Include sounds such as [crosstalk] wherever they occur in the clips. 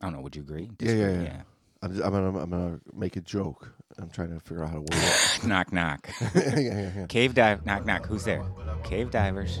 I don't know. Would you agree? Yeah, yeah, Disagree? yeah. I'm, just, I'm, gonna, I'm gonna make a joke. I'm trying to figure out how to word it. [laughs] knock, knock. [laughs] yeah, yeah, yeah. Cave dive. Knock, knock. Who's there? Cave divers.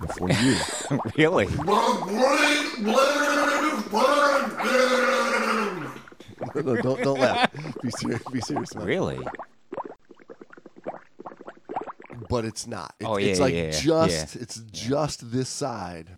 Before you. [laughs] really? [laughs] no, don't, don't laugh. Be serious. Be serious, man. Really? but it's not. It's, Oh, it's yeah, like yeah, yeah. just it's just this side.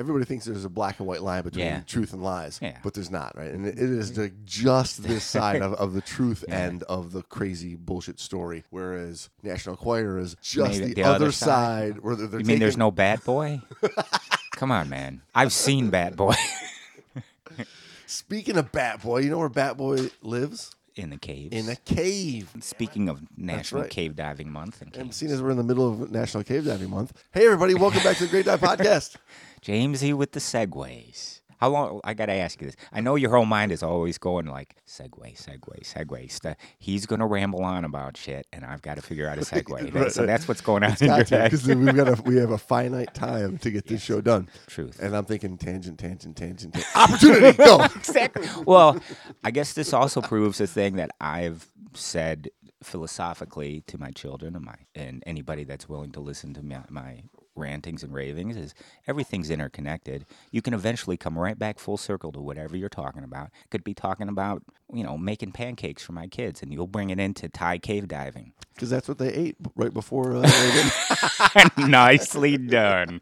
Everybody thinks there's a black and white line between Yeah. truth and lies, Yeah. but there's not, right? And it it is like just this [laughs] side of, of the truth Yeah. end of the crazy bullshit story. Whereas National Enquirer is just Maybe the, the other, side. where they're, they're You mean there's taking- no Bat Boy? [laughs] Come on, man. I've seen Bat Boy [laughs] Speaking of Bat Boy, you know where Bat Boy lives? in the caves. In a cave. Speaking of National right. Cave Diving Month and And caves. seeing as we're in the middle of National Cave Diving Month, hey everybody, welcome back to the Great Dive Podcast. Jamesy with the segues. How long? I gotta ask you this. I know your whole mind is always going like segue, segue, segue. St- He's gonna ramble on about shit, and I've got to figure out a segue. [laughs] Right, so right. that's what's going on in your to, head. because we've got a, we have a finite [laughs] time to get this show done. Truth. And I'm thinking tangent, tangent, tangent, tangent. opportunity. Go. [laughs] exactly. Well, I guess this also proves a thing that I've said philosophically to my children and my and anybody that's willing to listen to my, my rantings and ravings is everything's interconnected. You can eventually come right back full circle to whatever you're talking about. Could be talking about you know making pancakes for my kids, and you'll bring it into Thai cave diving. Because that's what they ate right before. Uh, [laughs] [laughs] Nicely done.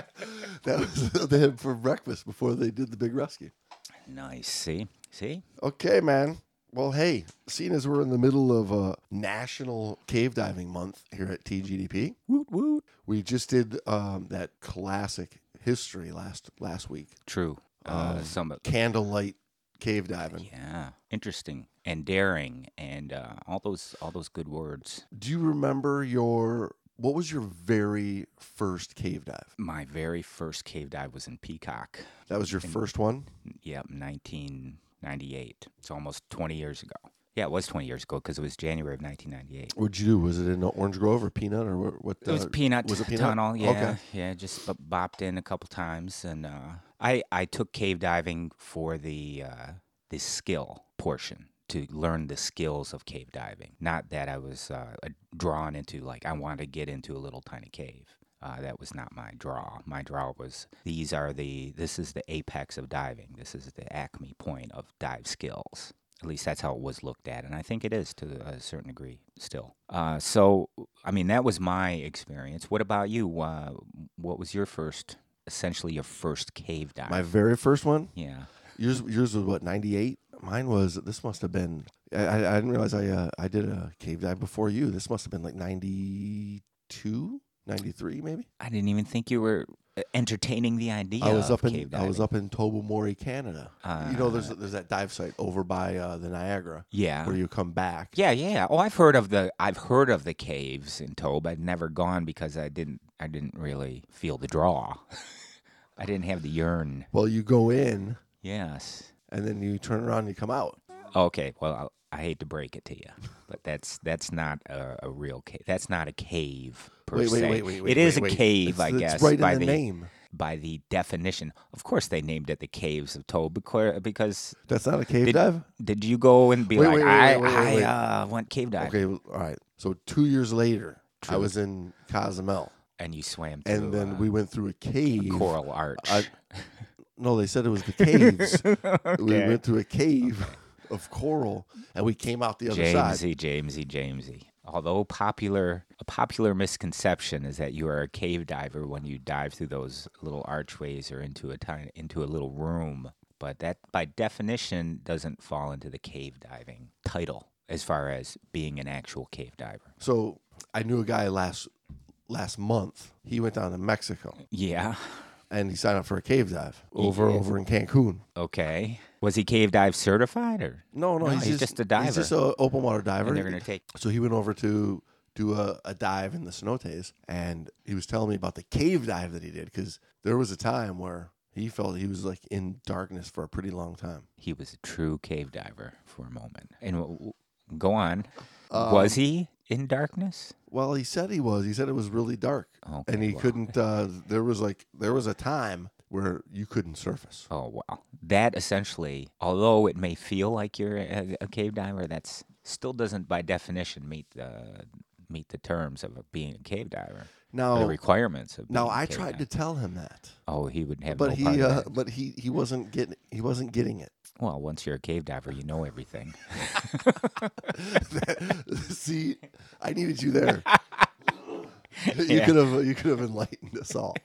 [laughs] that was what they had for breakfast before they did the big rescue. Nice. See, see. Okay, man. Well, hey, seeing as we're in the middle of a National Cave Diving Month here at TGDP, Woot woot. we just did um, that classic history last last week. True. Uh, Um, some Candlelight cave diving. Yeah, interesting and daring, and uh, all those all those good words. Do you remember your what was your very first cave dive? My very first cave dive was in Peacock. That was your first one. Yep, 1998. It's almost 20 years ago. Yeah, it was 20 years ago because it was January of 1998. What'd you do? Was it in Orange Grove or Peanut or what? what It was uh, Peanut was it Peanut? Tunnel. Yeah, Okay. yeah, just bopped in a couple times, and uh, I I took cave diving for the uh, the skill portion to learn the skills of cave diving. Not that I was uh, drawn into like I wanted to get into a little tiny cave. Uh, that was not my draw. My draw was these are the this is the apex of diving. This is the acme point of dive skills. At least that's how it was looked at, and I think it is to a certain degree still. Uh, so, I mean, that was my experience. What about you? Uh, what was your first, essentially your first cave dive? My very first one. yeah, Yours yours was what ninety eight. Mine was. This must have been. I, I, didn't realize I uh, I did a cave dive before you. This must have been like 92, 93 maybe. I didn't even think you were uh, entertaining the idea. I was up in I was up in Tobermory, Canada. you know, there's Uh, there's that dive site over by uh, the Niagara yeah. where you come back. Yeah, yeah. Oh, I've heard of the I've heard of the caves in Tobe. I'd never gone because I didn't I didn't really feel the draw. [laughs] I didn't have the yearn. Well, you go in Yes. and then you turn around and you come out. Okay. Well, I, hate to break it to you, but that's that's not a, a real cave. That's not a cave per Wait, wait, se. wait, wait, wait. it is wait, a cave, It's, I it's guess, right by the, the name. by the definition. Of course, they named it the Caves of Tobe because That's not a cave Did- dive. did you go and be Wait, like, wait, wait, I, wait, wait, I. Uh, went cave diving, Okay, well, all right. So two years later, I was in Cozumel, and you swam through and then uh, we went through a cave. Coral Arch. I- No, they said it was the caves. [laughs] We went through a cave of coral, and we came out the other side. Jamesy, Jamesy, Jamesy. Although popular, a popular misconception is that you are a cave diver when you dive through those little archways or into a tiny, into a little room, but that by definition doesn't fall into the cave diving title as far as being an actual cave diver. So I knew a guy last last month. He went down to Mexico Yeah. And he signed up for a cave dive over over in Cancun. Okay. Was he cave dive certified or? No, no, No, he's, he's just a diver. He's just an open water diver. And they're gonna take. So he went over to do a, a dive in the cenotes, and he was telling me about the cave dive that he did because there was a time where he felt he was like in darkness for a pretty long time. He was a true cave diver for a moment. And w- w- go on. Um, was he in darkness? Well, he said he was. He said it was really dark, Okay, and he couldn't. Uh, there was like there was a time where you couldn't surface. Oh wow. That essentially, although it may feel like you're a, a cave diver, that's still doesn't by definition meet the meet the terms of being a cave diver. No, the requirements of a I tried to tell him that, Oh, he would have but no he part of uh, that. but he he wasn't getting he wasn't getting it. Well, once you're a cave diver, you know everything. [laughs] [laughs] See, I needed you there. [laughs] you Yeah. could have you could have enlightened us all.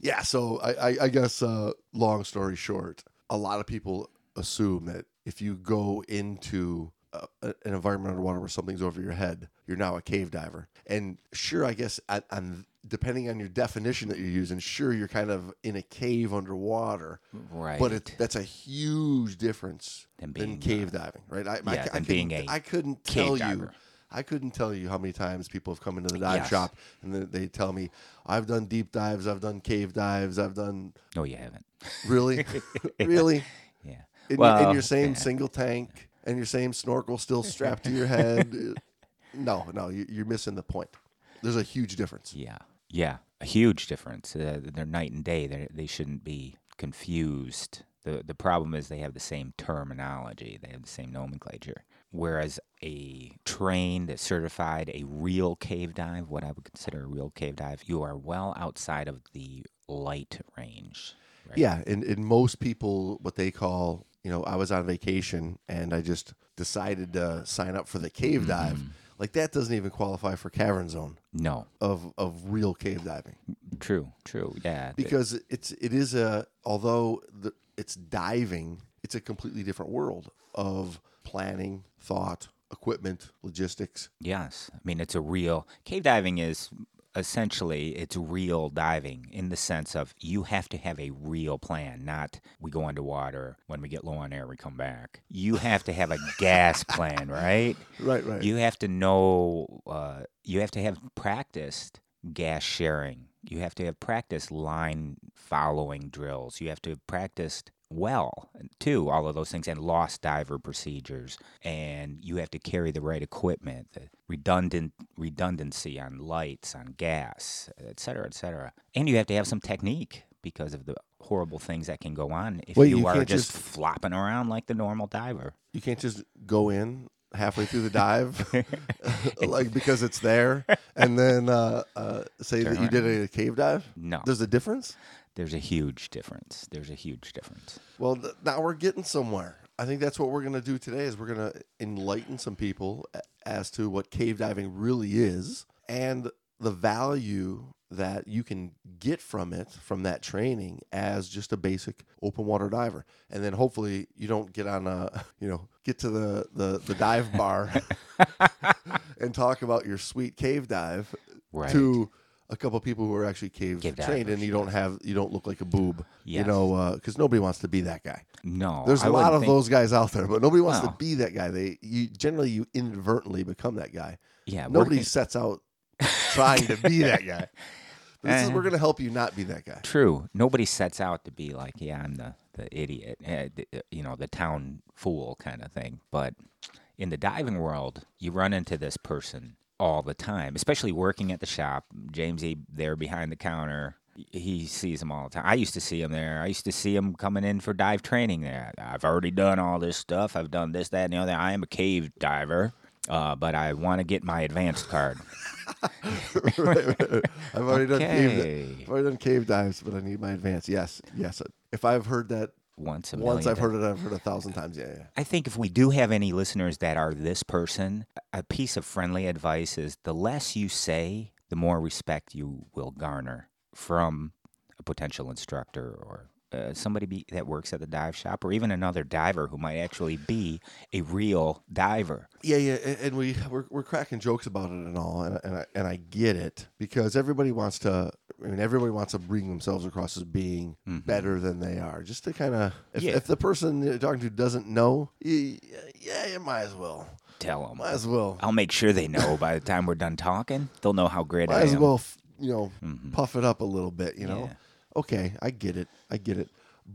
Yeah, so I, I, I guess uh, long story short, a lot of people assume that if you go into a, a- an environment underwater where something's over your head, you're now a cave diver. And sure, I guess on depending on your definition that you're using, sure you're kind of in a cave underwater, right. but it, that's a huge difference Than than, cave uh, diving, right? I, I, yeah, I than being couldn't- a I couldn't cave tell you. I couldn't tell you how many times people have come into the dive Yes. shop and they, tell me, "I've done deep dives, I've done cave dives, I've done no, you haven't. really, [laughs] really Yeah. in, your, Well, in your same yeah. single tank and your same snorkel still strapped to your [laughs] head." no, no, you, you're missing the point. There's a huge difference. Yeah, yeah, a huge difference. Uh, they're night and day. They they shouldn't be confused. the The problem is they have the same terminology. They have the same nomenclature. Whereas a trained, certified, a real cave dive, what I would consider a real cave dive, you are well outside of the light range. Right? Yeah, and, and most people, what they call, you know, I was on vacation and I just decided to sign up for the cave mm-hmm. dive. Like that doesn't even qualify for cavern zone No. of of real cave diving True. True. Yeah. because it's it is a although the, it's diving, it's a completely different world of planning, thought, equipment, logistics. Yes, I mean it's a real cave diving is essentially it's real diving in the sense of you have to have a real plan, not we go underwater when we get low on air we come back. You have to have a gas [laughs] plan, right? Right, right. You have to know. Uh, you have to have practiced gas sharing. You have to have practiced line following drills. You have to have practiced well too all of those things and lost diver procedures and you have to carry the right equipment the redundant redundancy on lights on gas et cetera et cetera. And you have to have some technique because of the horrible things that can go on if Well, you, you are just, just- flopping around like the normal diver. You can't just go in halfway through the dive [laughs] like because it's there. And then uh, uh, say that Turn you did a cave dive? No. There's a difference? There's a huge difference. There's a huge difference. well th- now we're getting somewhere. I think that's what we're going to do today is we're going to enlighten some people a- as to what cave diving really is and the value that you can get from it from that training as just a basic open water diver and then hopefully you don't get on a [laughs] you know get to the the, the dive [laughs] bar [laughs] and talk about your sweet cave dive Right. to a couple people who are actually cave, Cave trained and you don't have you don't look like a boob you know uh, because nobody wants to be that guy No. there's a a lot of those guys out there but nobody wants Well. to be that guy they you generally you inadvertently become that guy Yeah. nobody working- sets out [laughs] trying to be that guy but this is, we're going to help you not be that guy True. Nobody sets out to be like, yeah, I'm the, the idiot, eh, uh, you know, the town fool kind of thing. But in the diving world, you run into this person all the time, especially working at the shop. Jamesy there behind the counter. He sees them all the time. I used to see him there. I used to see him coming in for dive training there. I've already done all this stuff. I've done this, that, and the other. I am a cave diver, uh, but I want to get my advanced card. Right, right, right. i've already done cave I've already done cave dives but i need my advance yes yes if i've heard that once a Once I've heard it, I've heard it a thousand times. Yeah, yeah. I think if we do have any listeners that are this person, a piece of friendly advice is the less you say, the more respect you will garner from a potential instructor or uh, somebody be, that works at the dive shop or even another diver who might actually be a real diver. Yeah, yeah, a- and we we're, we're cracking jokes about it and all, and and I, and I get it because everybody wants to. I mean, everybody wants to bring themselves across as being better than they are, just to kind of. If, Yeah. if the person you're talking to doesn't know, you, yeah, you might as well, Tell them. might as well, I'll make sure they know by the time we're done talking. They'll know how great [laughs] I might as am. well, f- you know, puff it up a little bit. You know, Yeah. Okay, I get it, I get it,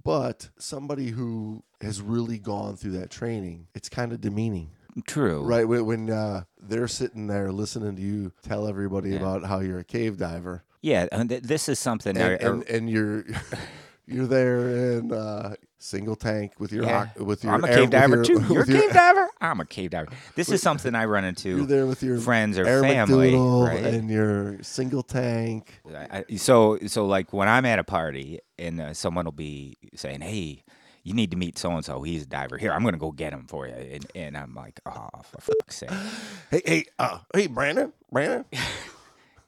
but somebody who has really gone through that training, it's kind of demeaning. True. Right when, when uh, they're sitting there listening to you tell everybody about how you're a cave diver, Yeah, and th- this is something. and, I- and, and you're [laughs] you're there in uh, single tank with your Yeah. with your I'm a air- cave diver your- too. [laughs] You're a cave diver. I'm a cave diver. This is something I run into. You're there with your friends or family, right? and your single tank. I, I- so so like when I'm at a party and uh, someone will be saying, "Hey, you need to meet so and so. He's a diver. Here, I'm gonna go get him for you." And, and I'm like, "Oh, for fuck's sake! [gasps] Hey, hey, uh, hey, Brandon, Brandon. [laughs]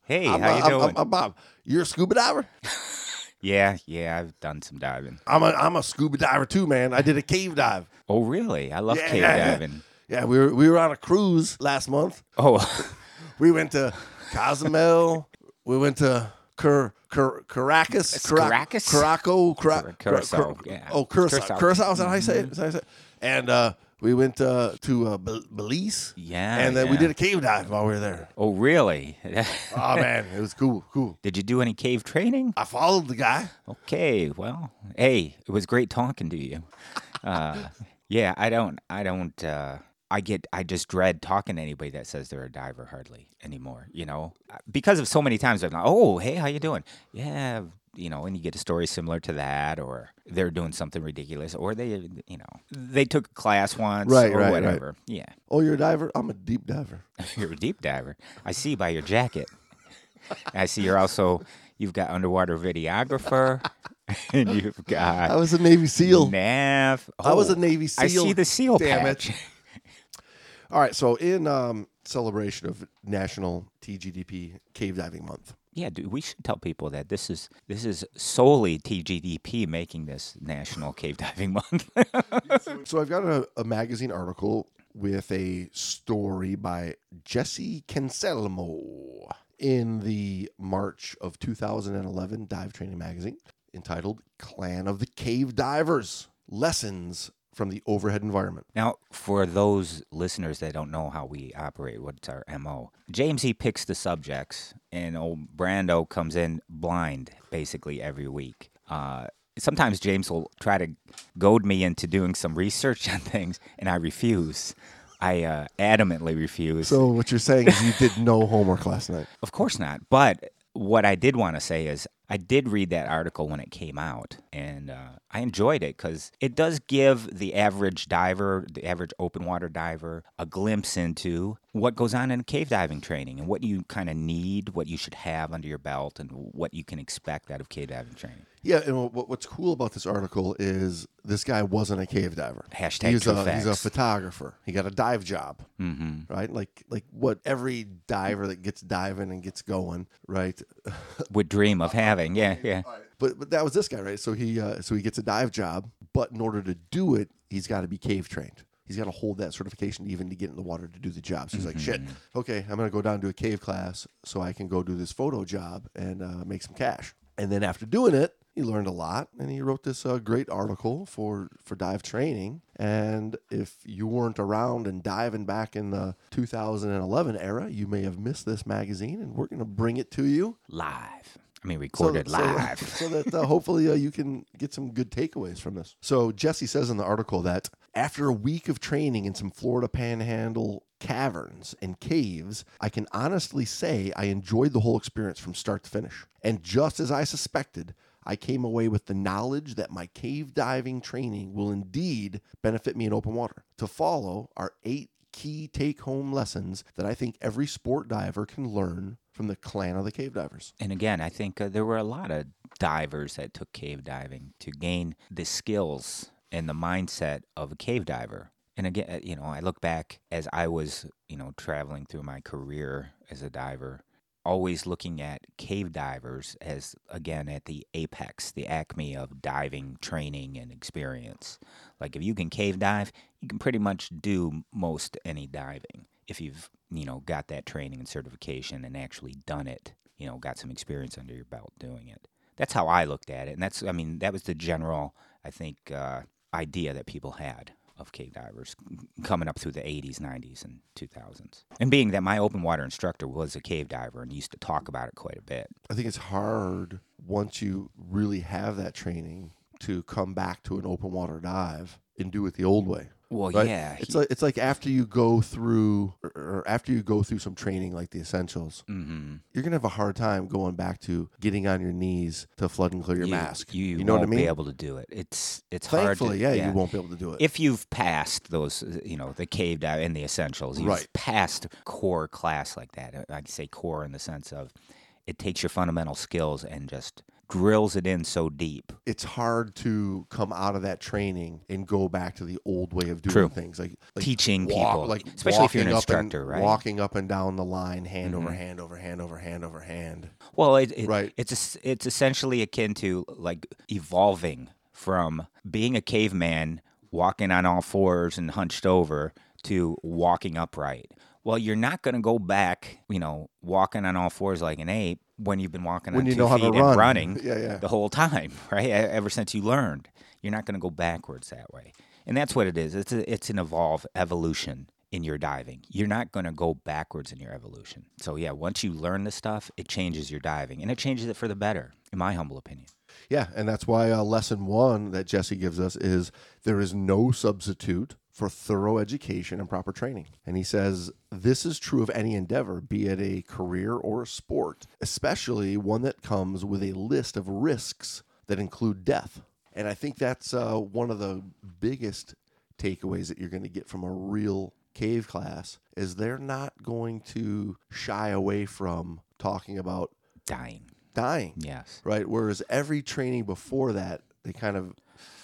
Hey, I'm, how you I'm- doing?" I'm- I'm Bob. You're a scuba diver. [laughs] yeah, yeah, I've done some diving. I'm a I'm a scuba diver too, man. I did a cave dive. Oh, really? I love Yeah, cave yeah, yeah. diving. Yeah, we were we were on a cruise last month. Oh, [laughs] We went to Cozumel. we went to Cur, Cur, Caracas. Cura- Caracas? Curaçao. Cura- Cura- Curacao, Cura- yeah. Oh, Curacao. Curacao. Curacao. Is that how you say it? Is that how you say it? And uh, we went uh, to uh, Bel- Belize. Yeah, And then we did a cave dive while we were there. oh, really? [laughs] Oh, man. It was cool. Cool. Did you do any cave training? I followed the guy. Okay, well, hey, it was great talking to you. Uh, [laughs] yeah, I don't, I don't, uh, I get, I just dread talking to anybody that says they're a diver hardly anymore. You know, Uh, because of so many times I'm like, oh, hey, how you doing? Yeah, you know, and you get a story similar to that, or they're doing something ridiculous, or they, you know, they took a class once, Right, or right, right. whatever. Yeah, Oh, you're a diver? I'm a deep diver. [laughs] you're a deep diver. I see by your jacket. I see you're also you've got underwater videographer, [laughs] and you've got I was a Navy SEAL. Nav. I was Oh, a Navy SEAL. I see the seal Damn it. [laughs] All right. So, in um, celebration of National TGDP Cave Diving Month, Yeah, dude, we should tell people that this is this is solely TGDP making this National Cave Diving Month. [laughs] So I've got a, a magazine article with a story by Jesse Cancelmo in the March of 2011 Dive Training Magazine entitled Clan of the Cave Divers Lessons from the Overhead Environment. now, for those listeners that don't know how we operate, what's our MO? James he picks the subjects, and old Brando comes in blind basically every week. Uh, sometimes James will try to goad me into doing some research [laughs] on things, and I refuse. I uh, adamantly refuse. So what you're saying is you did no homework last night. Of course not. But what I did want to say is I did read that article when it came out, and uh, I enjoyed it because it does give the average diver, the average open water diver, a glimpse into what goes on in cave diving training and what you kind of need, what you should have under your belt, and what you can expect out of cave diving training. Yeah, and what, what's cool about this article is this guy wasn't a cave diver. Hashtag he's true a, he's a photographer. He got a dive job. Mm-hmm. right? Like like what every diver that gets diving and gets going, right? [laughs] Would dream of having, yeah, yeah. But but that was this guy, right? So he uh, so he gets a dive job, but in order to do it, he's got to be cave trained. He's got to hold that certification even to get in the water to do the job. So he's like, shit, okay, I'm gonna go down to a cave class so I can go do this photo job and uh, make some cash. And then after doing it, he learned a lot, and he wrote this uh, great article for for dive training. And if you weren't around and diving back in the 2011 era, you may have missed this magazine, and we're gonna bring it to you Live. I mean, recorded so, live. [laughs] so that uh, hopefully uh, you can get some good takeaways from this. So Jesse says in the article that after a week of training in some Florida Panhandle caverns and caves, I can honestly say I enjoyed the whole experience from start to finish. And just as I suspected, I came away with the knowledge that my cave diving training will indeed benefit me in open water. To follow are eight key take home lessons that I think every sport diver can learn from the clan of the cave divers. And again, I think uh, there were a lot of divers that took cave diving to gain the skills and the mindset of a cave diver. And again, uh, you know, I look back as I was, you know, traveling through my career as a diver, always looking at cave divers as, again, at the apex, the acme of diving training and experience. Like if you can cave dive, you can pretty much do most any diving if you've, you know, got that training and certification and actually done it, you know, got some experience under your belt doing it. That's how I looked at it. And that's, I mean, that was the general, I think, uh, idea that people had of cave divers coming up through the 80s, 90s, and 2000s. And being that my open water instructor was a cave diver and used to talk about it quite a bit. I think it's hard once you really have that training to come back to an open water dive and do it the old way. Well, Right? yeah. It's like it's like after you go through or, or after you go through some training like the essentials, hmm you're gonna have a hard time going back to getting on your knees to flood and clear your you, mask. You, know what I won't mean? be able to do it. It's it's hard. Thankfully, to, yeah, you won't be able to do it. If you've passed those, uh, you know, the cave dive and the essentials, you've Right. passed core class like that. Uh, I say core in the sense of it takes your fundamental skills and just drills it in so deep. it's hard to come out of that training and go back to the old way of doing True. things, like, like Teaching walk- people, like especially if you're an up and- instructor, right? Mm-hmm. Walking up and down the line, hand over hand over hand over hand over hand. Well, it, it, Right. it's it's essentially akin to like evolving from being a caveman, walking on all fours and hunched over, to walking upright. Well, you're not going to go back, you know, walking on all fours like an ape when you've been walking When on two feet and run. running [laughs] Yeah, yeah. the whole time, [laughs] right? Ever since you learned, you're not going to go backwards that way. And that's what it is. It's a, it's an evolve evolution in your diving. You're not going to go backwards in your evolution. So yeah, once you learn the stuff, it changes your diving and it changes it for the better, in my humble opinion. Yeah, and that's why uh, lesson one that Jesse gives us is there is no substitute for thorough education and proper training. And he says this is true of any endeavor, be it a career or a sport, especially one that comes with a list of risks that include death. And I think that's uh, one of the biggest takeaways that you're going to get from a real cave class is they're not going to shy away from talking about Dying. dying Yes. right? Whereas every training before that, they kind of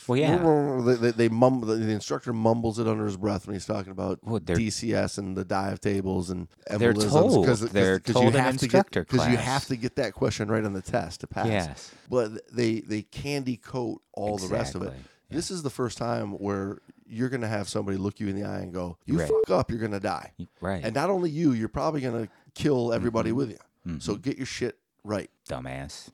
Well, yeah. they, they, they mumble. The instructor mumbles it under his breath when he's talking about Well, DCS and the dive tables and They're told. 'cause- They're 'cause told you have to get because you have to get that question right on the test to pass. Yes. But they they candy coat all the rest of it. Exactly. This is the first time where you're going to have somebody look you in the eye and go, "You Right. fuck up, you're going to die." Right. And not only you, you're probably going to kill everybody Mm-hmm. with you. So get your shit right. dumbass.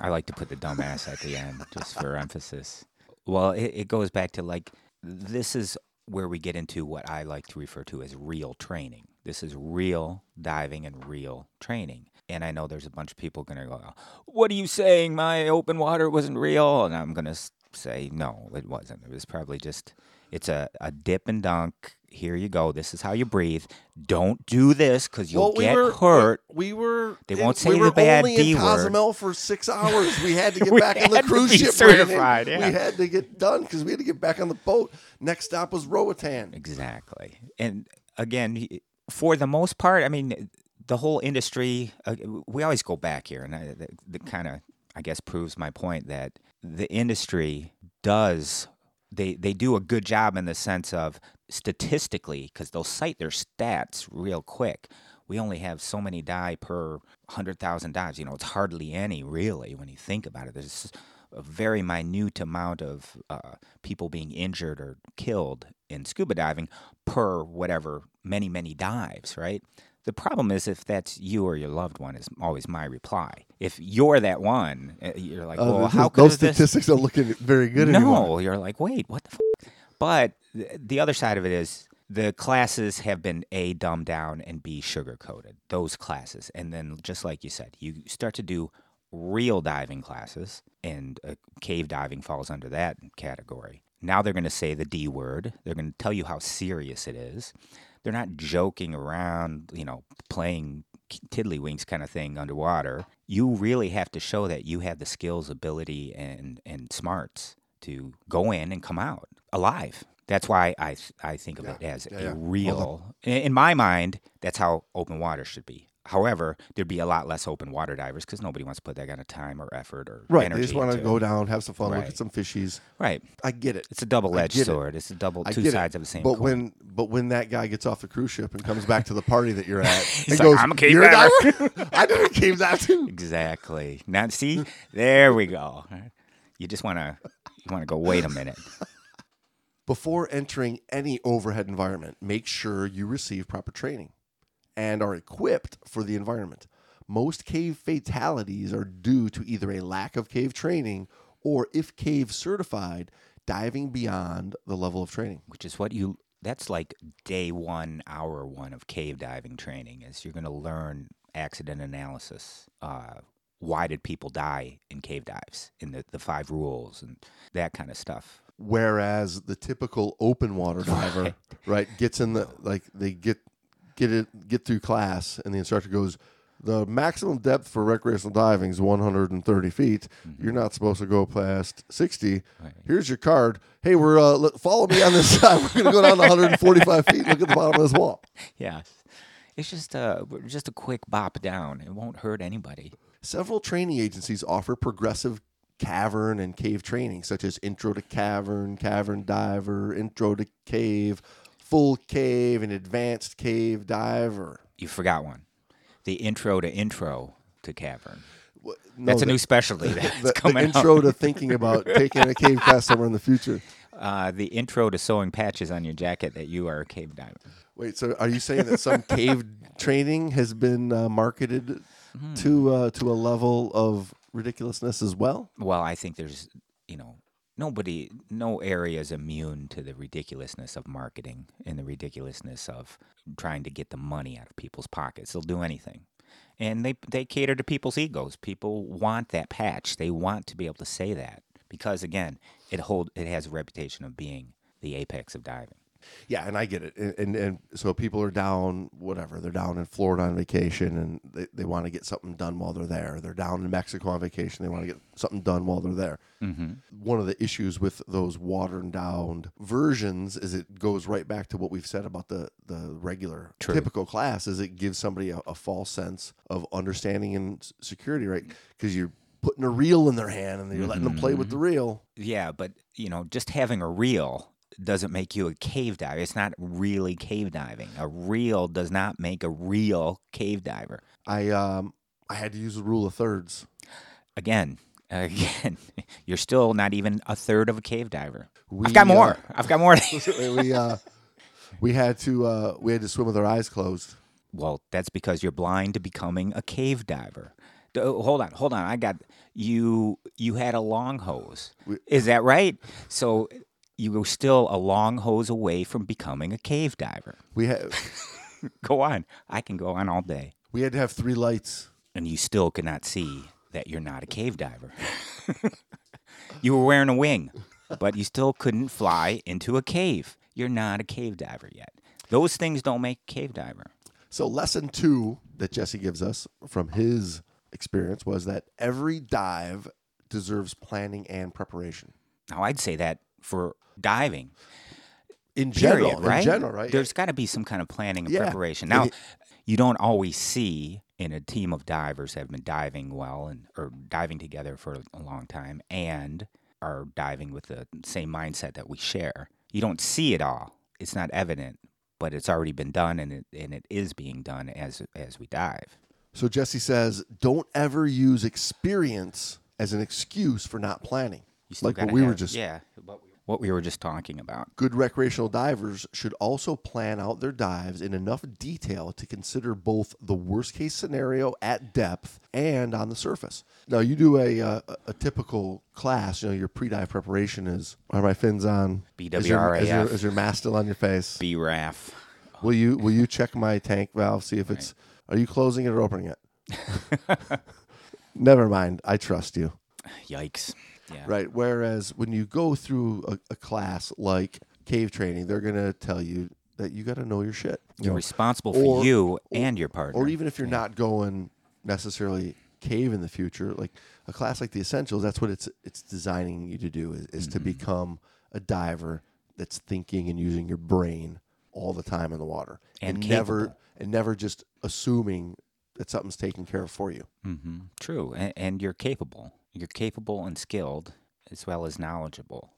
I like to put the dumbass at the end just for [laughs] emphasis. Well, it, it goes back to like this is where we get into what I like to refer to as real training. This is real diving and real training. And I know there's a bunch of people going to go, What are you saying? My open water wasn't real? And I'm going to say, No, it wasn't. It was probably just, it's a, a dip and dunk. Here you go. This is how you breathe. Don't do this because you'll Well, we get were, hurt. We, we were. They won't say we the were bad only D in word. Cozumel for six hours. We had to [laughs] get back on the cruise ship. Certified, yeah. We had to get done because we had to get back on the boat. Next stop was Roatan. Exactly. And again, for the most part, I mean, the whole industry, uh, we always go back here, and I, that, that kind of, I guess, proves my point that the industry does. They, they do a good job in the sense of statistically, because they'll cite their stats real quick. We only have so many die per 100,000 dives. You know, it's hardly any, really, when you think about it. There's a very minute amount of uh, people being injured or killed in scuba diving per whatever many many dives right the problem is if that's you or your loved one is always my reply. If you're that one uh, you're like Uh, well how those could this? statistics don't look any- very good no anymore. you're like wait what the f-? but the other side of it is the classes have been a dumbed down and b sugar coated those classes. And then just like you said you start to do real diving classes and uh, cave diving falls under that category. Now they're going to say the d word. They're going to tell you how serious it is they're not joking around you know playing tiddlywinks kind of thing underwater you really have to show that you have the skills ability and and smarts to go in and come out alive That's why I I think of it as yeah, a yeah. Real. In, in my mind, that's how open water should be. However, there'd be a lot less open water divers because nobody wants to put that kind of time or effort or Right. energy They just want to go down, have some fun, look at some fishies. Right. I get it. It's a double-edged get it. sword. It's a double I two sides it. of the same But coin. when but when that guy gets off the cruise ship and comes back to the party that you're at [laughs] and like, goes, "I'm a cave "You're a diver." diver? [laughs] [laughs] I did a cave dive too. exactly. Now, see, there we go. You just want to you want to go. Wait a minute. Before entering any overhead environment, make sure you receive proper training and are equipped for the environment. Most cave fatalities are due to either a lack of cave training or, if cave certified, diving beyond the level of training. which is what you that's like day one hour one of cave diving training is you're going to learn accident analysis uh, why did people die in cave dives in the, the five rules and that kind of stuff Whereas the typical open water diver, [laughs] right, gets in the like they get get it get through class, and the instructor goes, "The maximum depth for recreational diving is 130 feet. You're not supposed to go past 60. Right. Here's your card. Hey, we're uh, let- follow me on this [laughs] side. We're gonna go down to 145 feet. Look at the bottom of this wall." yeah it's just a just a quick bop down it won't hurt anybody Several training agencies offer progressive cavern and cave training, such as Intro to Cavern, Cavern Diver, Intro to Cave, Full Cave, and Advanced Cave Diver. you forgot one the intro to intro to cavern Wha- no, that's a the- new specialty [laughs] that's the, the intro out to thinking about taking a cave class somewhere in the future. uh, the intro to sewing patches on your jacket that you are a cave diver Wait, so are you saying that some cave [laughs] training has been uh, marketed Hmm. to uh, to a level of ridiculousness as well? Well, I think there's, you know, nobody, no area is immune to the ridiculousness of marketing and the ridiculousness of trying to get the money out of people's pockets. They'll do anything. And they, they cater to people's egos. People want that patch. They want to be able to say that because, again, it hold it has a reputation of being the apex of diving. Yeah, and I get it. And, and and so people are down, whatever. They're down in Florida on vacation, and they, they want to get something done while they're there. They're down in Mexico on vacation. They want to get something done while they're there. Mm-hmm. One of the issues with those watered down versions is it goes right back to what we've said about the the regular True. typical class. Is it gives somebody a, a false sense of understanding and security, right? Because you're putting a reel in their hand and you're letting them play with the reel. Yeah, but, you know, just having a reel doesn't make you a cave diver. It's not really cave diving. A reel does not make a real cave diver. I um I had to use the rule of thirds. again, [laughs] again, you're still not even a third of a cave diver. We, I've got more. uh, I've got more. [laughs] we uh, we had to uh, we had to swim with our eyes closed. well, that's because you're blind to becoming a cave diver. Oh, Hold on, hold on. I got you. You had a long hose. We- Is that right? So you were still a long hose away from becoming a cave diver. We had [laughs] Go on. I can go on all day. we had to have three lights. and you still could not see that you're not a cave diver. [laughs] you were wearing a wing, but you still couldn't fly into a cave. You're not a cave diver yet. Those things don't make a cave diver. So lesson two that Jesse gives us from his experience was that every dive deserves planning and preparation. Now, I'd say that for diving, In period, general, right? in general, right? There's got to be some kind of planning and Yeah. preparation. Now, you don't always see in a team of divers that have been diving well and or diving together for a long time and are diving with the same mindset that we share. You don't see it all. It's not evident, but it's already been done and it and it is being done as as we dive. so Jesse says, don't ever use experience as an excuse for not planning. Like what we were just yeah, we, what we were just talking about. Good recreational divers should also plan out their dives in enough detail to consider both the worst case scenario at depth and on the surface. Now, you do a uh, a typical class. You know, your pre-dive preparation is: Are my fins on? Is your, is your, BWRAF. is your mask still on your face? BRAF. Will you will you check my tank valve? See if it's. Are you closing it or opening it? [laughs] Never mind. I trust you. Yikes. Yeah. Right. Whereas when you go through a, a class like cave training, they're going to tell you that you got to know your shit. You You're know, responsible for or- you and your partner. or even if you're not going necessarily cave in the future, like a class like the Essentials, that's what it's it's designing you to do is, is to become a diver that's thinking and using your brain all the time in the water, And never and never just assuming that something's taken care of for you. hmm True, and, and you're capable. You're capable and skilled, as well as knowledgeable.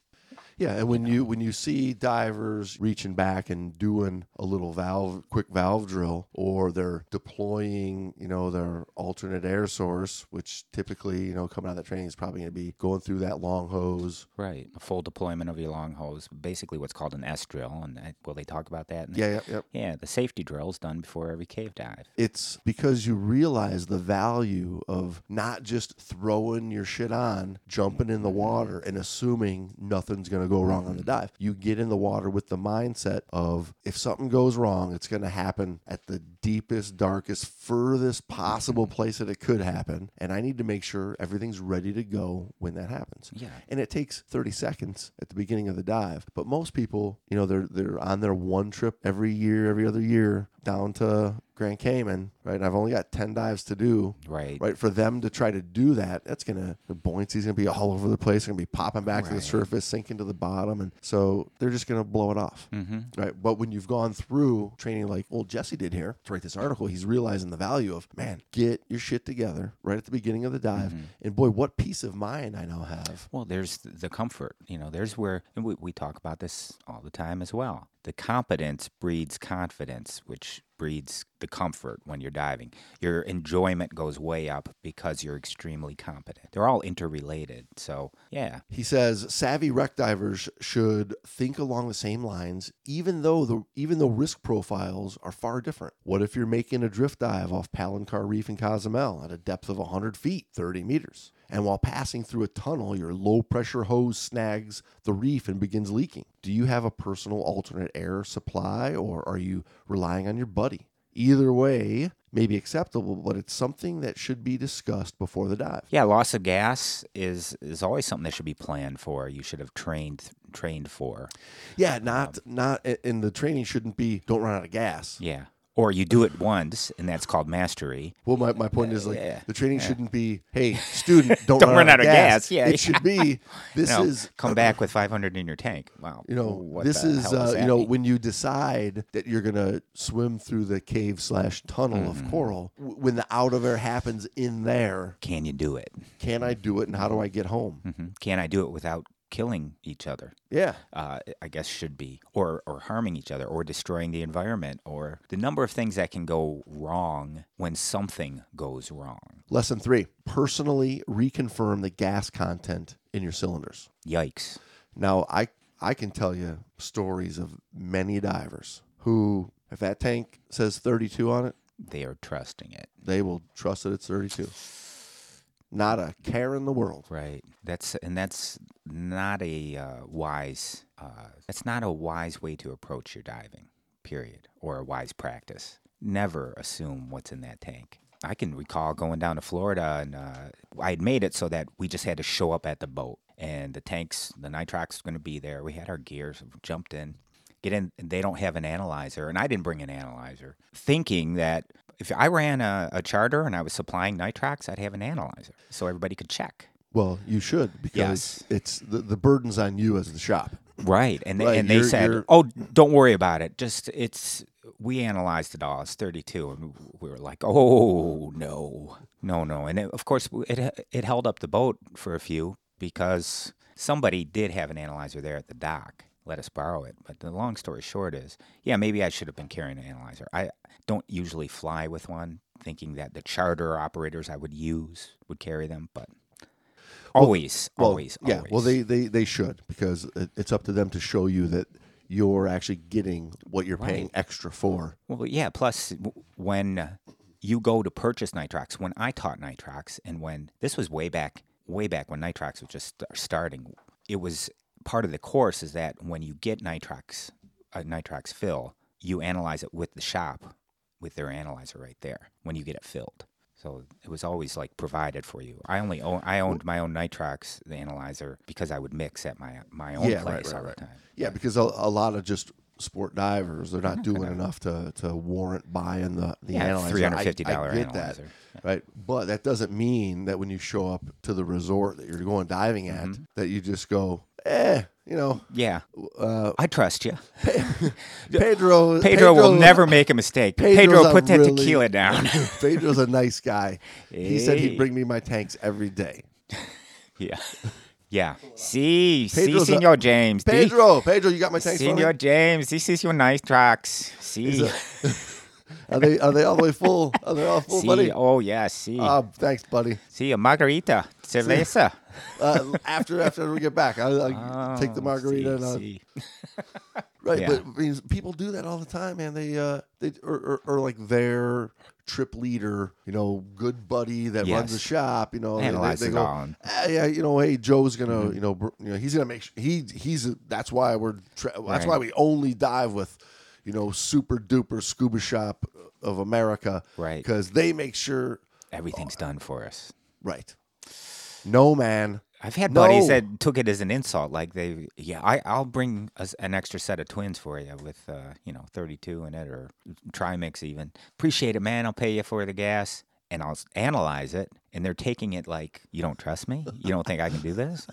Yeah, and when you when you see divers reaching back and doing a little valve quick valve drill or they're deploying, you know, their alternate air source, which typically, you know, coming out of that training is probably going to be going through that long hose. Right, a full deployment of your long hose, basically what's called an S drill, and I, will they talk about that? the- Yeah, yeah, yeah. yeah. The safety drill is done before every cave dive. It's because you realize the value of not just throwing your shit on, jumping in the mm-hmm. water, and assuming nothing's going to go wrong on the mm-hmm. dive. You get in the water with the mindset of if something goes wrong, it's going to happen at the deepest, darkest, furthest possible place that it could happen. And I need to make sure everything's ready to go when that happens. Yeah. And it takes 30 seconds at the beginning of the dive. But most people, you know, they're they're on their one trip every year, every other year down to Grand Cayman, right? And I've only got 10 dives to do. Right. Right. For them to try to do that, that's gonna the buoyancy's gonna be all over the place, gonna be popping back to the surface, sinking to the bottom, and so they're just gonna blow it off. Mm-hmm. Right. But when you've gone through training like old Jesse did here to write this article, he's realizing the value of, man, get your shit together right at the beginning of the dive. Mm-hmm. And boy, what peace of mind I now have. Well, there's the comfort. You know, there's where and we, we talk about this all the time as well. The competence breeds confidence, which breeds the comfort when you're diving. Your enjoyment goes way up because you're extremely competent. They're all interrelated. So, yeah. He says savvy wreck divers should think along the same lines, even though the even though risk profiles are far different. What if you're making a drift dive off Palancar Reef in Cozumel at a depth of 100 feet, 30 meters, and while passing through a tunnel, your low pressure hose snags the reef and begins leaking? Do you have a personal alternate air supply, or are you relying on your buddy? Either way may be acceptable, but it's something that should be discussed before the dive. Yeah, loss of gas is is always something that should be planned for. You should have trained trained for. Yeah, not um, not and the training shouldn't be don't run out of gas. Yeah. Or you do it once and that's called mastery. Well, my, my point is like yeah, the training shouldn't be, hey, student, [laughs] don't, Don't run, out of gas. gas. Yeah, it yeah. should be [laughs] this know, is come back with 500 in your tank. Wow. you know what this is uh, you know mean? when you decide that you're gonna swim through the cave slash tunnel Mm-hmm. of coral w- when the out of air happens in there can you do it? can I do it and how do I get home? hmm Can I do it without killing each other? Yeah, Uh, I guess should be, or or harming each other, or destroying the environment, or the number of things that can go wrong when something goes wrong. lesson three: personally reconfirm the gas content in your cylinders. Yikes! Now, I I can tell you stories of many divers who, if that tank says 32 on it, They are trusting it. they will trust that it's 32. Not a care in the world. Right. That's and that's not a uh, wise. Uh, that's not a wise way to approach your diving. Period. Or a wise practice. Never assume what's in that tank. I can recall going down to Florida and uh, I had made it so that we just had to show up at the boat and the tanks, the nitrox was going to be there. We had our gears, jumped in, get in. They don't have an analyzer, and I didn't bring an analyzer, thinking that if I ran a, a charter and I was supplying nitrox, I'd have an analyzer so everybody could check. Well, you should because Yes. it's the, the burden's on you as the shop. Right, and they, Right, and they you're- said, you're- "Oh, don't worry about it. Just it's we analyzed it all. It's 32." And we were like, "Oh no, no, no!" And it, of course, it it held up the boat for a few because somebody did have an analyzer there at the dock. Let us borrow it. But the long story short is, yeah, maybe I should have been carrying an analyzer. I don't usually fly with one, thinking that the charter operators I would use would carry them, but. Always, Well, always, yeah. always. Well, they, they, they should because it's up to them to show you that you're actually getting what you're paying extra for. Well, yeah. Plus, when you go to purchase nitrox, when I taught nitrox, and when this was way back, way back when nitrox was just starting, it was part of the course is that when you get nitrox, a uh, nitrox fill, you analyze it with the shop, with their analyzer right there when you get it filled. So it was always like provided for you. I only own, I owned my own nitrox, the analyzer, because I would mix at my my own Yeah, right, place right, all right. the time. Yeah, because a, a lot of just sport divers. They're not doing enough to, to warrant buying the the Yeah, analyzer. three hundred fifty dollar get that, analyzer. right? But that doesn't mean that when you show up to the resort that you're going diving at, Mm-hmm. that you just go, eh, you know, Yeah, uh, I trust you. [laughs] Pedro. [laughs] Pedro, will never make a mistake. Pedro's Pedro, put that really- tequila [laughs] down. Pedro's a nice guy. He said he'd bring me my tanks every day. yeah, yeah. See, see, Pedro's Senor James. Pedro, Pedro, you got my tanks for? Senor James, this is your nice trucks. See, [laughs] Are they are they all the way full? Are they all full, buddy? Oh yeah, see, Uh, thanks, buddy. see a margarita, cerveza. [laughs] Uh, after after we get back, I'll, I'll take the Oh, margarita. and, uh, [laughs] right, Yeah. but I mean, people do that all the time, man. They uh, they or, or, or like their trip leader, you know, good buddy that runs the shop. You know, they- they- they go. "Ah, yeah, you know, hey, Joe's gonna, Mm-hmm. you know, br- you know, he's gonna make sure he he's that's why we're tra- that's Right. why we only dive with, you know, super duper scuba shop of America, Right. Because they make sure, Everything's done for us. right? No man, I've had buddies that took it as an insult. Like they, yeah, I, I'll bring us an extra set of twins for you with, uh, you know, 32 in it or trimix even. Appreciate it, man. I'll pay you for the gas and I'll analyze it. And they're taking it like, you don't trust me? You don't think I can do this?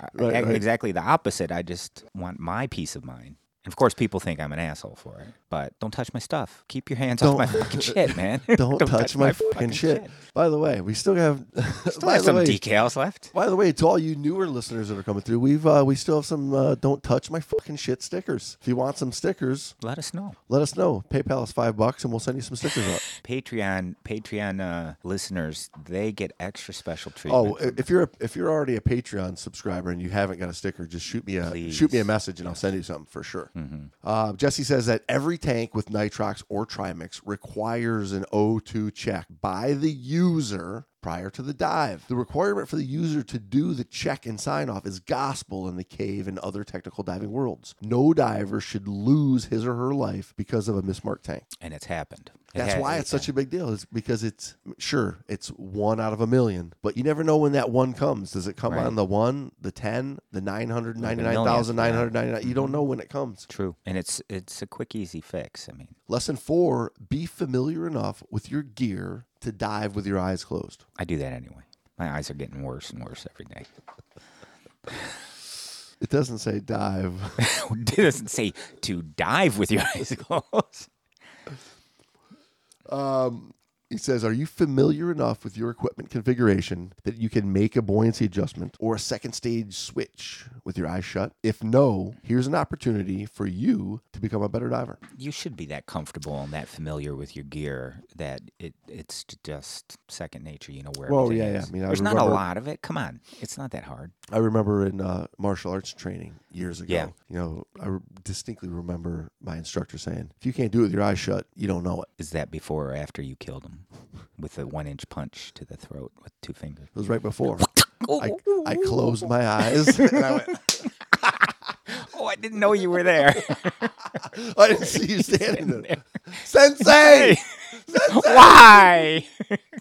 I- Right, I- right. Exactly the opposite. I just want my peace of mind. And of course, people think I'm an asshole for it, but don't touch my stuff. Keep your hands off my fucking shit, [laughs] man. don't, [laughs] touch, my, fucking shit. By the way, we still have, [laughs] Still have some way, decals left. By the way, to all you newer listeners that are coming through, we've uh, we still have some uh, "Don't touch my fucking shit" stickers. If you want some stickers, Let us know. let us know. PayPal is five bucks, and we'll send you some stickers out. Patreon Patreon uh, listeners they get extra special oh, treatment. i- if you're a, if you're already a Patreon subscriber and you haven't got a sticker, just shoot me a Please. shoot me a message, and I'll send you something for sure. Uh, Jesse says that every tank with nitrox or trimix requires an O2 check by the user prior to the dive. The requirement for the user to do the check and sign off is gospel in the cave and other technical diving worlds. No diver should lose his or her life because of a mismarked tank. and it's happened. It That's ha- why it's such a big deal. Is because it's sure it's one out of a million, but you never know when that one comes. Does it come Right. on the one, the ten, the nine hundred ninety nine thousand nine hundred ninety nine? You Mm-hmm. don't know when it comes. true, and it's it's a quick, easy fix. I mean, Lesson four: Be familiar enough with your gear to dive with your eyes closed. I do that anyway. My eyes are getting worse and worse every day. It doesn't say dive. [laughs] it doesn't say to dive with your eyes closed. Um, he says, Are you familiar enough with your equipment configuration that you can make a buoyancy adjustment or a second stage switch with your eyes shut? If no, here's an opportunity for you to become a better diver. You should be that comfortable and that familiar with your gear that it it's just second nature. You know where. Well, yeah, yeah. I mean, I there's not a lot of it. Come on, it's not that hard. I remember in uh, martial arts training years ago, Yeah. you know, I distinctly remember my instructor saying, If you can't do it with your eyes shut, you don't know it. Is that before or after you killed him with a one inch punch to the throat with two fingers? It was right before. I, I [laughs] closed my eyes [laughs] and I went, [laughs] Oh, I didn't know you were there. I didn't see you standing there. Sensei! Why?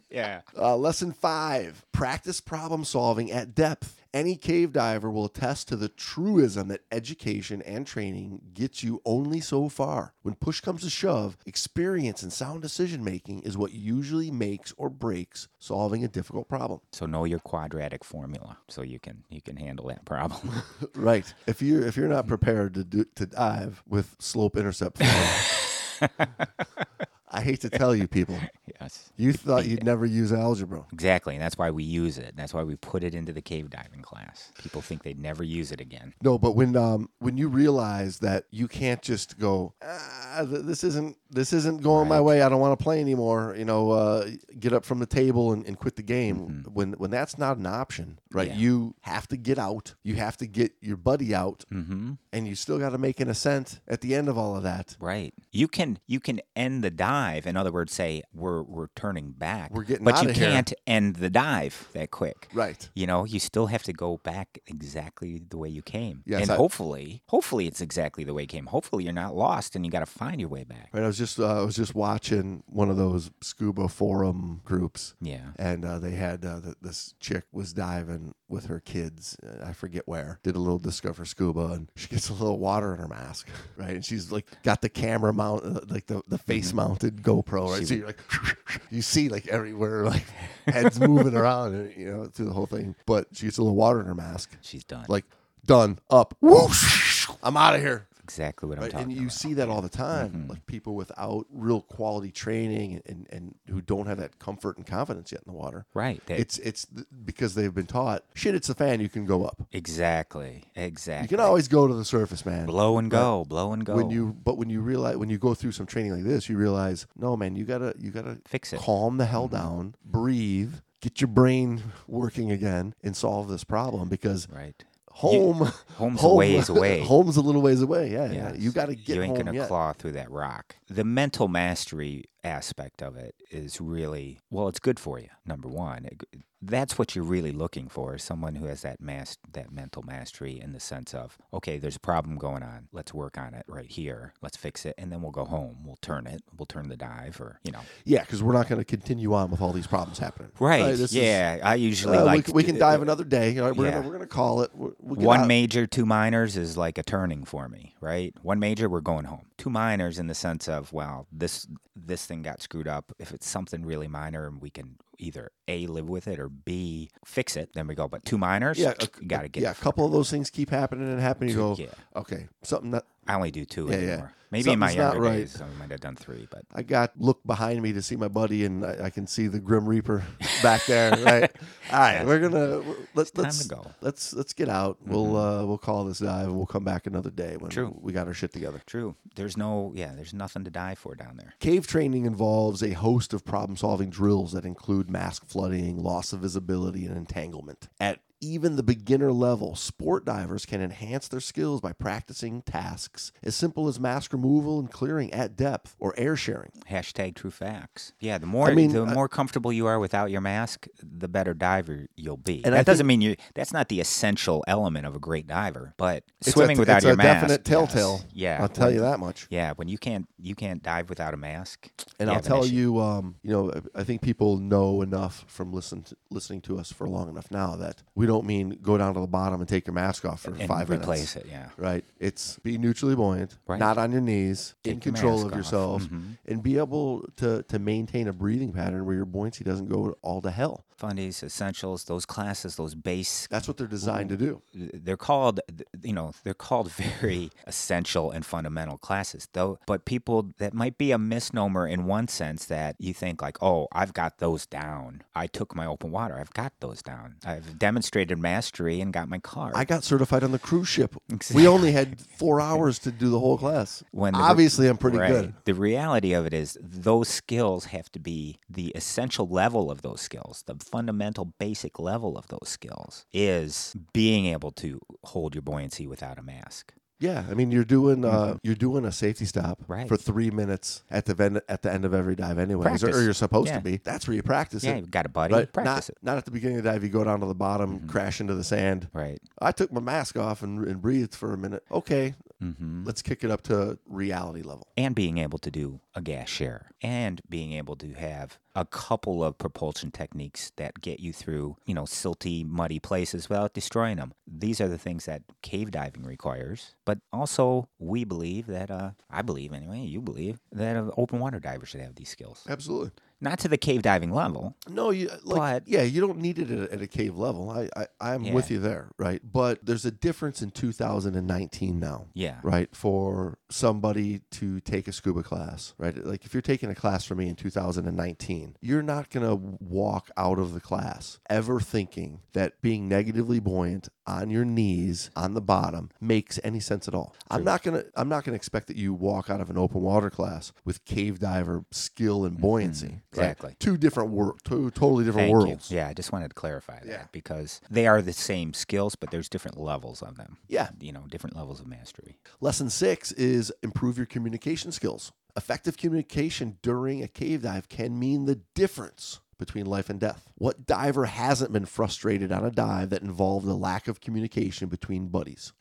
yeah. Uh, lesson five practice problem solving at depth. Any cave diver will attest to the truism that education and training gets you only so far. When push comes to shove, experience and sound decision making is what usually makes or breaks solving a difficult problem. So know your quadratic formula so you can you can handle that problem. [laughs] [laughs] Right. If you're if you're not prepared to do, to dive with slope intercept form, [laughs] I hate to tell you people, [laughs] yes. you thought you'd [laughs] never use algebra. Exactly. And that's why we use it. And that's why we put it into the cave diving class. People think they'd never use it again. No, but when um when you realize that you can't just go, ah, this isn't this isn't going my way. I don't want to play anymore. You know, uh, get up from the table and, and quit the game. When when that's not an option, right? Mm-hmm. Yeah. You have to get out. You have to get your buddy out, Mm-hmm. and you still got to make an ascent at the end of all of that. Right. You can you can end the dive dive. In other words, say we're we're turning back. We're getting but you can't end the dive that quick. Right. You know, you still have to go back exactly the way you came. Yes, and I- hopefully, hopefully it's exactly the way you came. Hopefully you're not lost and you got to find your way back. Right. I was just uh, I was just watching one of those scuba forum groups, Yeah. and uh, they had uh, th- this chick was diving with her kids. uh, I forget where. Did a little discover scuba, and she gets a little water in her mask, [laughs] right? And she's like got the camera mount, uh, like the, the face mounted GoPro, right? She- so you're like, [laughs] you see like everywhere, like [laughs] heads moving around, you know, through the whole thing. But she gets a little water in her mask, She's done. like done, up, whoosh, I'm out of here. Exactly what I'm Right, talking about. and you about. see that all the time, Mhm. like people without real quality training and, and who don't have that comfort and confidence yet in the water. right. that- It's it's th- because they've been taught shit. It's a fan. You can go up. exactly. Exactly. You can always go to the surface, man. blow and go, blow and go. When you but when you realize when you go through some training like this, you realize no, man. You gotta you gotta fix it. calm the hell down, breathe, get your brain [laughs] working again, and solve this problem because Right. Home Home's home, a ways [laughs] away. home's a little ways away. Yeah, yeah. You got to get you ain't gonna yet. claw through that rock. The mental mastery aspect of it is really well. It's good for you. Number one, It- that's what you're really looking for. Is someone who has that mas- that mental mastery in the sense of okay, there's a problem going on. Let's work on it right here. Let's fix it, and then we'll go home. We'll turn it. We'll turn the dive, or you know. Yeah, because we're not going to continue on with all these problems happening. Right. is- yeah. I usually uh, we like c- we, can dive another day. All right, we're yeah. gonna we're gonna call it. We- we get One out- major, two minors is like a turning for me, right? One major, we're going home. Two minors in the sense of, well, this this thing got screwed up. If it's something really minor and we can either A live with it or B fix it, then we go. But two minors, Yeah, you gotta get yeah. A couple of those things keep happening and happening. You go, yeah. okay, something that I only do two Yeah, yeah. anymore. Maybe in my younger right. days I might have done three, but I got look behind me to see my buddy, and I, I can see the Grim Reaper [laughs] back there. Right. [laughs] All right, we're gonna let's let's to go. let's let's get out. We'll uh, we'll call this dive, and we'll come back another day when True. we got our shit together. True. There's no yeah, there's nothing to die for down there. Cave training involves a host of problem solving drills that include mask flooding, loss of visibility, and entanglement. At even the beginner level, sport divers can enhance their skills by practicing tasks as simple as mask removal and clearing at depth or air sharing. Hashtag true facts. Yeah, the more mean, the I- more comfortable you are without your mask, the better diver you'll be. And that I doesn't mean you. That's not the essential element of a great diver. But swimming a, without your a mask, definite telltale. yes. Yeah, I'll tell when- you that much. Yeah, when you can't you can't dive without a mask. And I'll have an tell you, um, you know, I think people know enough from listen to, listening to us for long enough now that we don't mean go down to the bottom and take your mask off for and five replace minutes. Replace it. Yeah, Right. It's be neutrally buoyant, Right. not on your knees, in Take your control of off. yourself, Mhm. and be able to to maintain a breathing pattern where your buoyancy doesn't go all to hell. fundies, essentials, those classes, those base That's what they're designed to do. they're called you know they're called [laughs] very essential and fundamental classes though but people that might be a misnomer in one sense that you think like oh i've got those down i took my open water i've got those down i've demonstrated mastery and got my card I got certified on the cruise ship. Exactly. We only had four [laughs] hours to do the whole class. When the- Obviously, I'm pretty Right. good. The reality of it is those skills have to be the essential level of those skills. The fundamental basic level of those skills is being able to hold your buoyancy without a mask. Yeah, I mean, you're doing uh, you're doing a safety stop Mm-hmm. Right. for three minutes at the ven- at the end of every dive, anyways, or, Practice. you're supposed Yeah. to be. That's where you practice Yeah, it. you've got a buddy, Right? practice not, it. Mm-hmm. not at the beginning of the dive. You go down to the bottom, crash into the sand. Right. I took my mask off and, and breathed for a minute. Okay, hmm let's kick it up to reality level. and being able to do a gas share and being able to have a couple of propulsion techniques that get you through, you know, silty, muddy places without destroying them. These are the things that cave diving requires. But also, we believe that, uh, I believe anyway, you believe that an open water diver should have these skills. Absolutely. Not to the cave diving level. No, you like But- yeah, you don't need it at, at a cave level. I, I I'm Yeah. with you there, right? But there's a difference in 2019 now. Yeah. right? For somebody to take a scuba class, right? Like if you're taking a class from me in 2019, you're not going to walk out of the class ever thinking that being negatively buoyant on your knees on the bottom makes any sense at all. I'm not going to I'm not going to expect that you walk out of an open water class with cave diver skill and buoyancy. right? exactly. Two different wor- two totally different Thank worlds. you. Yeah, I just wanted to clarify that Yeah. because they are the same skills, but there's different levels of them. Yeah. You know, different levels of mastery. Lesson six is improve your communication skills. Effective communication during a cave dive can mean the difference between life and death. What diver hasn't been frustrated on a dive that involved a lack of communication between buddies?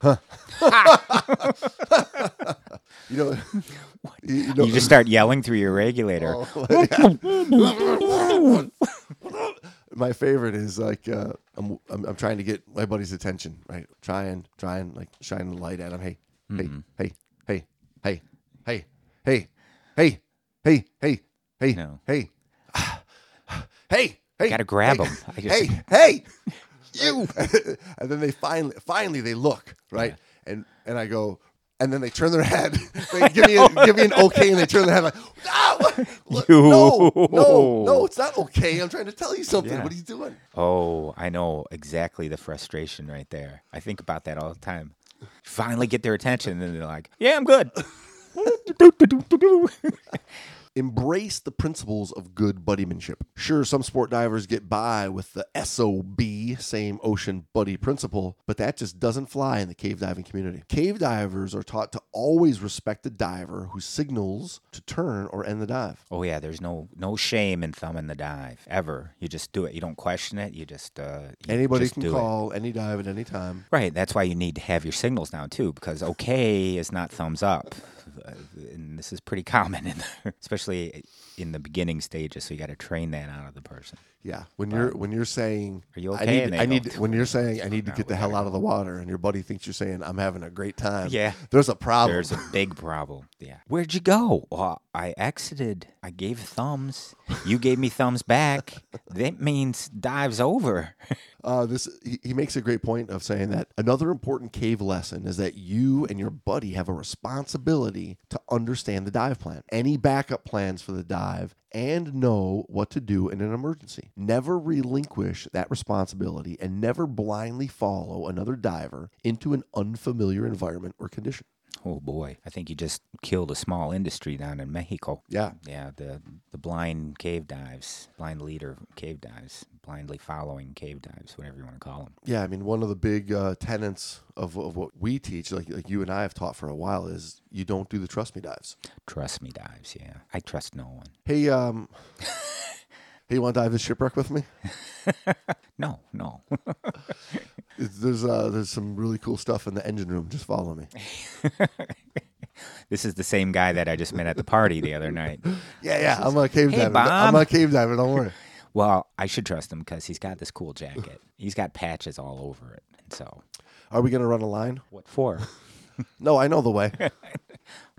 Huh. [laughs] you know, you, [laughs] know, You just start yelling through your regulator. Oh, [laughs] my favorite is like uh, I'm, I'm I'm trying to get my buddy's attention, right? Trying, trying, like shine the light at him. Hey, Mm-hmm. hey, hey, hey, hey, hey, hey, hey, hey, hey, No. hey, hey, hey. Gotta grab hey, 'em. I just- Hey, [laughs] hey, you. [laughs] and then they finally, finally, they look right, and and I go. And then they turn their head. [laughs] They give me a, give me an okay, and they turn their head like, ah, no, no, no, it's not okay. I'm trying to tell you something. Yeah. What are you doing? Oh, I know exactly the frustration right there. I think about that all the time. Finally get their attention, and then they're like, "Yeah, I'm good." Embrace the principles of good buddymanship. Sure, some sport divers get by with the SOB, same ocean buddy principle, but that just doesn't fly in the cave diving community. Cave divers are taught to always respect the diver who signals to turn or end the dive. oh yeah, there's no no shame in thumbing the dive ever. You just do it. You don't question it. You just uh, you Anybody just can do it. call any dive at any time. Right. That's why you need to have your signals now too, because okay is not thumbs up, Uh, and this is pretty common, in the, [laughs] especially in the beginning stages. So you got to train that out of the person. Yeah, when you're when you're saying, Are you I need, I need when you're saying I need to get the hell out of the water, and your buddy thinks you're saying I'm having a great time. Yeah. there's a problem. There's a big problem. Yeah. [laughs] Where'd you go? Well, I exited. I gave thumbs. You gave me thumbs back. That means dive's over. [laughs] Uh, this he, he makes a great point of saying that another important cave lesson is that you and your buddy have a responsibility to understand the dive plan, any backup plans for the dive, and know what to do in an emergency. Never relinquish that responsibility and never blindly follow another diver into an unfamiliar environment or condition. Oh boy, I think you just killed a small industry down in Mexico. Yeah, Yeah, the the blind cave dives, blind leader cave dives, blindly following cave dives, whatever you want to call them. yeah. I mean, one of the big uh, tenets of, of what we teach, like like you and I have taught for a while, is you don't do the trust me dives. Trust me, dives. Yeah, I trust no one. Hey, um, [laughs] hey, you want to dive the shipwreck with me? [laughs] No, no. [laughs] There's uh, there's some really cool stuff in the engine room. Just follow me. [laughs] this is the same guy that I just met at the party the other night. [laughs] Yeah, yeah. I'm a cave Hey, diver. I'm a cave diver. Don't worry. [laughs] Well, I should trust him because he's got this cool jacket. He's got patches all over it, and so Are we gonna run a line? what for? No, I know the way.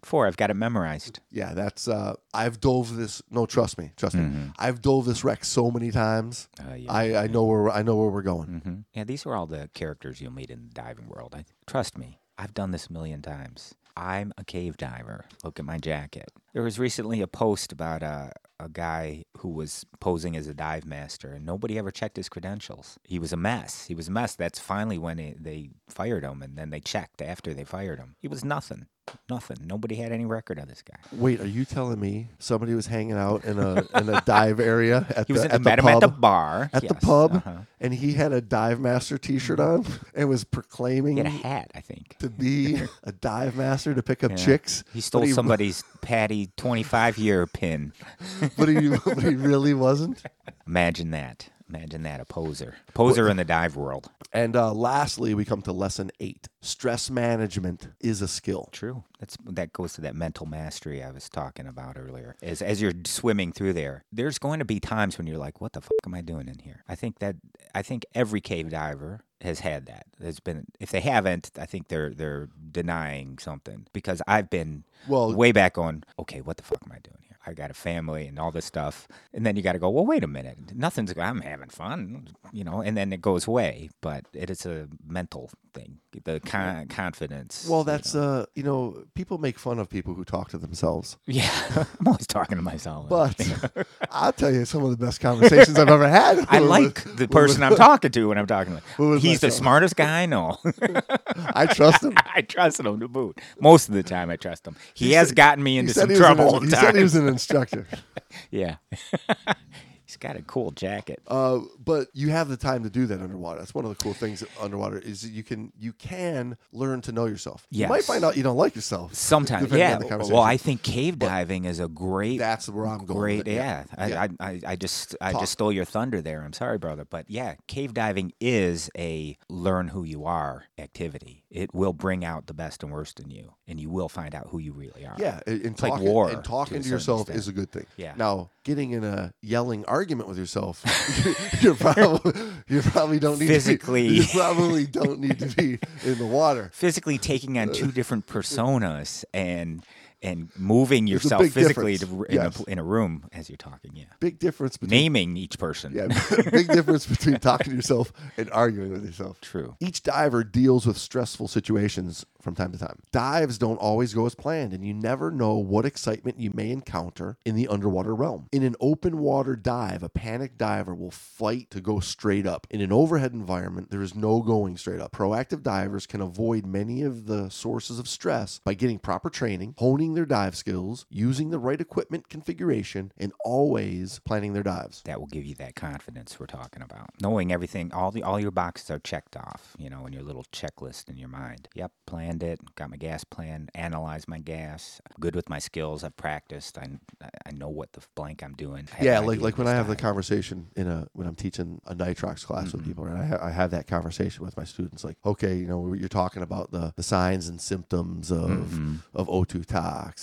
For? I've got it memorized. Yeah, that's. Uh, I've dove this. No, trust me. Trust me. I've dove this wreck so many times. Uh, yeah. I, I know where I know where we're going. Mm-hmm. Yeah, these are all the characters you'll meet in the diving world. I, trust me, I've done this a million times. I'm a cave diver. Look at my jacket. There was recently a post about a, a guy who was posing as a dive master, and nobody ever checked his credentials. He was a mess. He was a mess. That's finally when it, they fired him, and then they checked after they fired him. He was nothing. Nothing. Nobody had any record of this guy. Wait, are you telling me somebody was hanging out in a in a dive area [laughs] at He was the, in, at met the him at the pub? bar. at the Yes, pub, uh-huh. and he had a dive master T-shirt on and was proclaiming He had a hat, I think. to be [laughs] a dive master to pick up Yeah. chicks. He stole but he, somebody's Patty 25 year pin. [laughs] but he but he really wasn't. Imagine that. Imagine that, a poser. Poser in the dive world. And uh, lastly, we come to lesson eight: stress management is a skill. True. That's that goes to that mental mastery I was talking about earlier. As as you're swimming through there, there's going to be times when you're like, "What the fuck am I doing in here?" I think that I think every cave diver has had that. There's been if they haven't, I think they're they're denying something because I've been Well, way back on, okay, what the fuck am I doing? I got a family and all this stuff. And then you got to go, well, wait a minute. Nothing's, I'm having fun, you know, and then it goes away. But it is a mental thing, the con- confidence. well, you that's know. uh, you know, people make fun of people who talk to themselves. [laughs] yeah, I'm always talking to myself. But [laughs] I'll tell you, some of the best conversations I've ever had. I like the person I'm [laughs] talking to when I'm talking to was He's the smartest guy? No. I trust him. I trust him to boot. Most of the time, I trust him. He, has said- gotten me into some he was an- trouble. He said he was an instructor. [laughs] Yeah. [laughs] He's Got a cool jacket. Uh, but you have the time to do that underwater. That's one of the cool things underwater is that you can you can learn to know yourself. You might find out you don't like yourself. Sometimes, yeah. Well, I think cave diving is a great That's where I'm going. Great, yeah. I, Yeah. I, I, I just, I Talk. just stole your thunder there. I'm sorry, brother, but yeah, cave diving is a learn who you are activity. It will bring out the best and worst in you, and you will find out who you really are. Yeah, and, and like talking, war, and to talking a to, yourself extent. is a good thing. Yeah. Now, getting in a yelling argument with yourself, [laughs] you probably you probably don't need Physically. To be, you probably don't need to be in the water. [laughs] physically taking on uh, two different personas and and moving yourself physically to, in, Yes. a, in a room as you're talking. Yeah, Big difference between naming each person. yeah, [laughs] big difference between talking to yourself and arguing with yourself. True. Each diver deals with stressful situations from time to time. Dives don't always go as planned, and you never know what excitement you may encounter in the underwater realm. In an open water dive, a panicked diver will fight to go straight up. In an overhead environment, there is no going straight up. Proactive divers can avoid many of the sources of stress by getting proper training, honing their dive skills, using the right equipment configuration, and always planning their dives. that will give you that confidence we're talking about. Knowing everything, all the all your boxes are checked off, you know, in your little checklist in your mind. Yep, planned it, got my gas plan, analyzed my gas. Good with my skills. I've practiced. I I know what the blank I'm doing. Yeah, like like when I have the conversation in a when I'm teaching a nitrox class with mm-hmm. people, and I, ha- I have that conversation with my students. Like, okay, you know, you're talking about the, the signs and symptoms of mm-hmm. of O2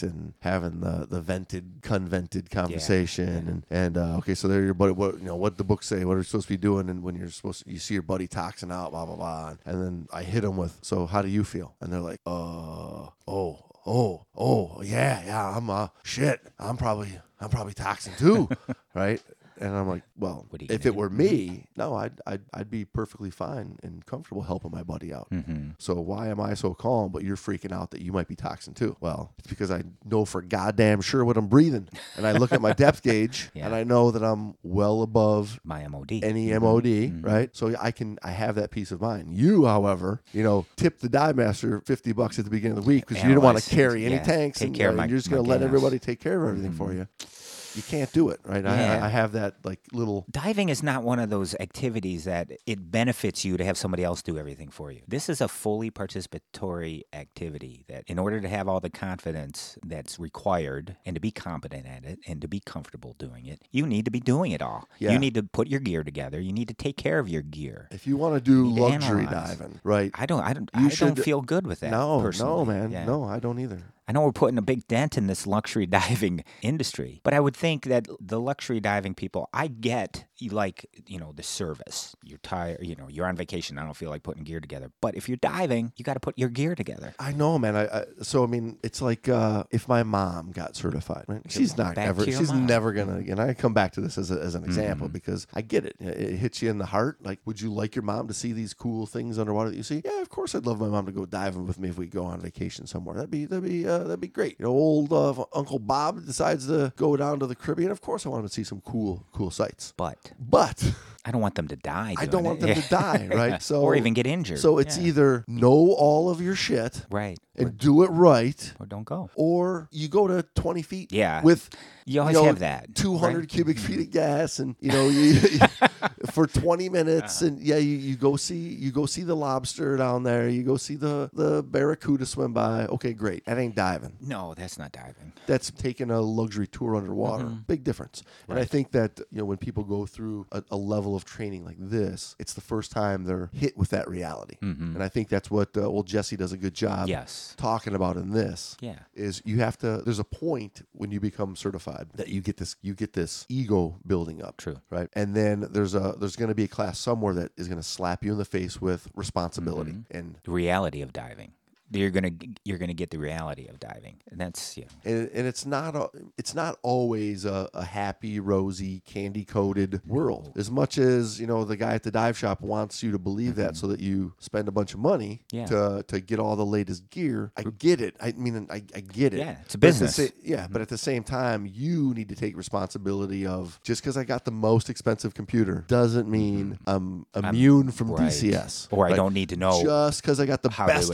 and having the the vented convented conversation, and and uh, okay, so there, your buddy, what you know, what the books say, what are you supposed to be doing, and when you're supposed to, you see your buddy toxin out, blah blah blah, and then I hit them with, so how do you feel? And they're like, uh, oh. Oh, oh, yeah, yeah. I'm uh, shit. I'm probably, I'm probably toxin too, [laughs] right? And I'm like, well, if it were me, no, I'd, I'd, I'd be perfectly fine and comfortable helping my buddy out. Mm-hmm. So why am I so calm, but you're freaking out that you might be toxin too? Well, it's because I know for goddamn sure what I'm breathing, and I look at my depth gauge, [laughs] Yeah. and I know that I'm well above my MOD. any MOD, right? So I can I have that peace of mind. You, however, you know, tip the dive master fifty bucks at the beginning of the week because you don't want to carry any yeah. tanks. Take and, care of uh, my- You're just gonna let gas. everybody take care of everything for you. You can't do it, right? Yeah. I, I have that like little. Diving is not one of those activities that it benefits you to have somebody else do everything for you. This is a fully participatory activity that, in order to have all the confidence that's required and to be competent at it and to be comfortable doing it, you need to be doing it all. Yeah. You need to put your gear together. You need to take care of your gear. If you want to do need to luxury diving, right? I don't. I don't. You I should- don't feel good with that. No, no, man, Yeah. no, I don't either. I know we're putting a big dent in this luxury [laughs] diving industry, but I would think that the luxury diving people, I get you like, you know, the service. You're tired, you know, you're on vacation. I don't feel like putting gear together. But if you're diving, you got to put your gear together. I know, man. I, I so I mean, it's like uh, if my mom got certified, right? She's not Back ever. She's mom. never gonna. And I come back to this as, a, as an example Mm-hmm. because I get it. it. It hits you in the heart. Like, would you like your mom to see these cool things underwater that you see? Yeah, of course. I'd love my mom to go diving with me if we go on vacation somewhere. That'd be that'd be uh, that'd be great. You know, old uh, Uncle Bob decides to go down to the Caribbean. Of course, I want him to see some cool cool sights. But But I don't want them to die. I don't want it. them to [laughs] die, right? So or even get injured. So it's Yeah. either know all of your shit right. and do it right, Or don't go. or you go to 20 feet Yeah. with You always know, have that. 200 right? [laughs] cubic feet of gas and you know you, [laughs] for 20 minutes uh-huh. and yeah you, you go see you go see the lobster down there you go see the the barracuda swim by okay great that ain't diving No, that's not diving. that's taking a luxury tour underwater mm-hmm. big difference and i think that you know when people go through a, a level of training like this it's the first time they're hit with that reality and i think that's what uh, old jesse does a good job Yes. talking about in this Yeah. is you have to there's a point when you become certified that you get this you get this ego building up True. right and then there's a there's going to be a class somewhere that is going to slap you in the face with responsibility Mm-hmm. and The reality of diving. You're gonna you're gonna get the reality of diving, and that's know, and, and it's not a, it's not always a, a happy rosy candy coated world as much as you know the guy at the dive shop wants you to believe that so that you spend a bunch of money Mm-hmm. Yeah. to to get all the latest gear i get it i mean i, I get it Yeah, it's a But business. sa- yeah but at the same time you need to take responsibility of just because i got the most expensive computer doesn't mean i'm immune from Mm-hmm. right. dcs or I don't need to know just because I got the best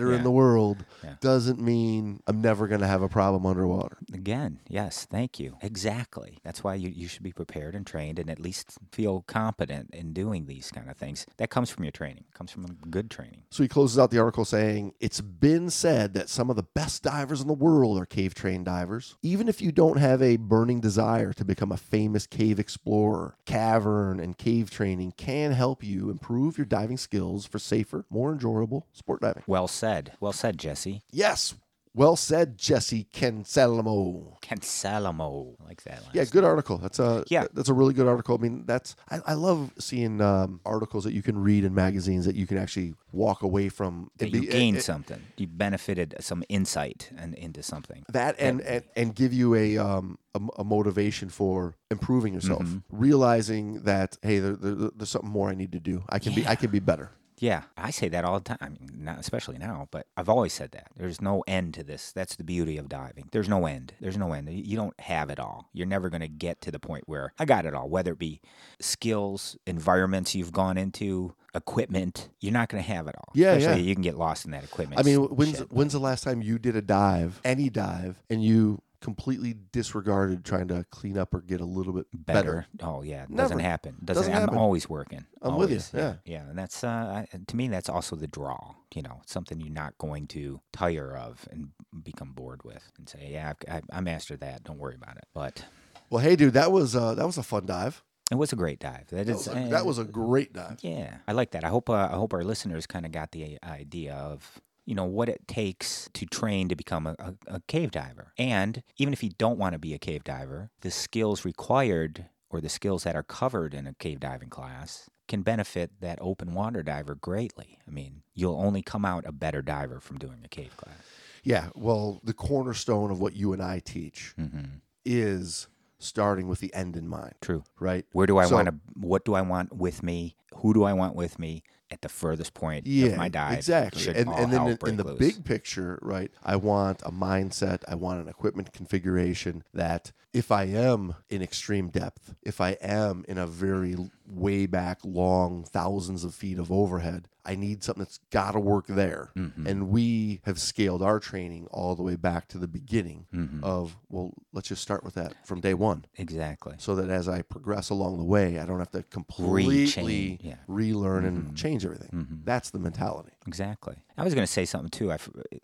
were regulators in the world Yeah. doesn't mean I'm never going to have a problem underwater. Again, yes, thank you. Exactly. That's why you, you should be prepared and trained and at least feel competent in doing these kind of things. That comes from your training, comes from good training. So he closes out the article saying, It's been said that some of the best divers in the world are cave trained divers. Even if you don't have a burning desire to become a famous cave explorer, cavern and cave training can help you improve your diving skills for safer, more enjoyable sport diving. Well said. Well said, Jesse. Yes, well said, Jesse Kenselmo. Cancelamo. I like that. Last Yeah, good article. That's a Yeah. That's a really good article. I mean, that's I, I love seeing um, articles that you can read in magazines that you can actually walk away from. that and you be- gained something. You benefited some insight and into something. that and, and and give you a um a, a motivation for improving yourself Mm-hmm. realizing that hey there, there, there's something more i need to do i can be i can be better Yeah, I say that all the time. I mean, not especially now, but I've always said that. There's no end to this. That's the beauty of diving. There's no end. There's no end. You don't have it all. You're never going to get to the point where I got it all, whether it be skills, environments you've gone into, equipment. You're not going to have it all. Yeah, Especially yeah. You can get lost in that equipment. i mean when's shit. when's the last time you did a dive any dive and you completely disregarded trying to clean up or get a little bit better, better. Oh yeah, it Never. doesn't happen. Doesn't, Doesn't I'm happen. always working. I'm with you, Always, yeah. yeah, and that's uh, to me that's also the draw. You know, something you're not going to tire of and become bored with, and say, yeah, I've, I, I mastered that. Don't worry about it. But well hey dude that was uh that was a fun dive it was a great dive. That that is, was a, uh, that was a great dive yeah, I like that. I hope uh, I hope our listeners kind of got the idea of you know what it takes to train to become a, a, a cave diver, and even if you don't want to be a cave diver, the skills required or the skills that are covered in a cave diving class can benefit that open water diver greatly. I mean, you'll only come out a better diver from doing a cave class. yeah well the cornerstone of what you and i teach hmm is starting with the end in mind True. right Where do I So- want to? What do I want with me? Who do I want with me at the furthest point yeah, of my dive? exactly. And, and then in, in the loose? big picture, right? I want a mindset. I want an equipment configuration that if I am in extreme depth, if I am in a very way back, long, thousands of feet of overhead, I need something that's got to work there. Mm-hmm. And we have scaled our training all the way back to the beginning Mm-hmm. of, well, let's just start with that from day one. exactly. So that as I progress along the way, I don't have to completely Rechange, yeah. Mm-hmm. relearn and change everything. Mm-hmm. That's the mentality. Exactly. I was going to say something too. I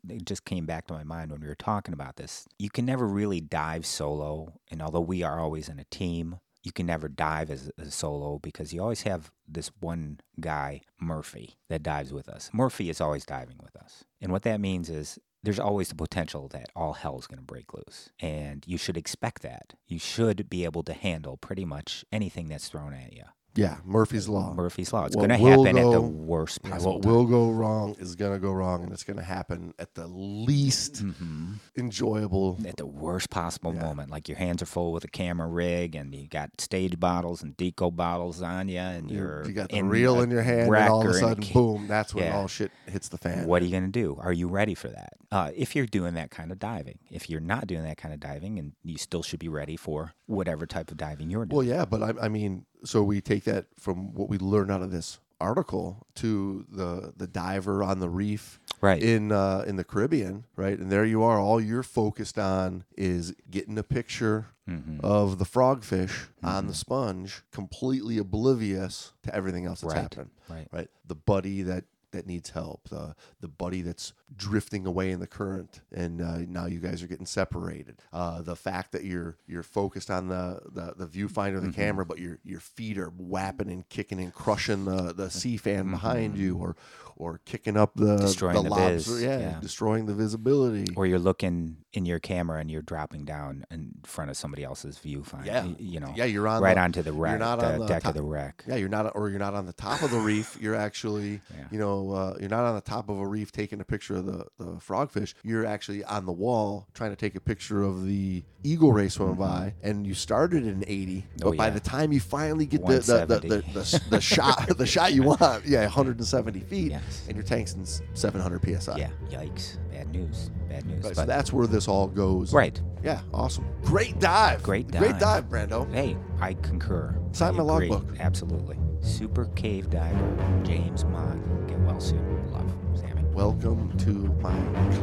it just came back to my mind when we were talking about this. You can never really dive solo, and although we are always in a team, you can never dive as a solo because you always have this one guy, Murphy, that dives with us. Murphy is always diving with us, and what that means is there's always the potential that all hell is going to break loose, and you should expect that. You should be able to handle pretty much anything that's thrown at you. Yeah, Murphy's Law. Murphy's law. It's going to happen at the worst possible what time. will go wrong is going to go wrong, and it's going to happen at the least Mhm. enjoyable. at the worst possible Yeah. moment. Like your hands are full with a camera rig, and you got stage bottles and deco bottles on you, and You, you're you got the in reel in your hand, and all of a sudden, ca- boom! That's when Yeah. all shit hits the fan. What are you going to do? Are you ready for that? Uh, if you're doing that kind of diving, if you're not doing that kind of diving, and you still should be ready for whatever type of diving you're doing. Well, yeah, but I, I mean, so we take that from what we learned out of this article to the the diver on the reef right. in uh, in the Caribbean, right? And there you are. All you're focused on is getting a picture Mhm. of the frogfish on the sponge, completely oblivious to everything else that's Right. happening. Right. Right. The buddy that that needs help, the the buddy that's drifting away in the current, and uh, now you guys are getting separated. Uh, the fact that you're you're focused on the the, the viewfinder, Mm-hmm. the camera, but your your feet are whapping and kicking and crushing the the sea fan behind you, or or kicking up the Mm-hmm. Destroying the lobs- viz, yeah, yeah. destroying the visibility. Or you're looking in your camera and you're dropping down in front of somebody else's viewfinder. Yeah. You know, yeah, you're on right the, onto the wreck, not the, on the deck top- of the wreck. Yeah, you're not, or you're not on the top of the reef. You're actually, Yeah. you know, uh, you're not on the top of a reef taking a picture of the, the frogfish. You're actually on the wall trying to take a picture of the eagle ray swimming by, and you started at an 80, but Oh, by the time you finally get the the, the, the, 170. the, the shot [laughs] the shot you want, yeah, 170 feet, [laughs] And your tank's in 700 psi. Yeah, yikes. Bad news. Bad news. Right, so that's where this all goes. right. Yeah, awesome. Great dive. Great dive. Great dive. dive, Brando. Hey, I concur. Sign I my agree. logbook. Absolutely. Super cave diver James Mott. Get well soon. Love, Sammy. welcome to my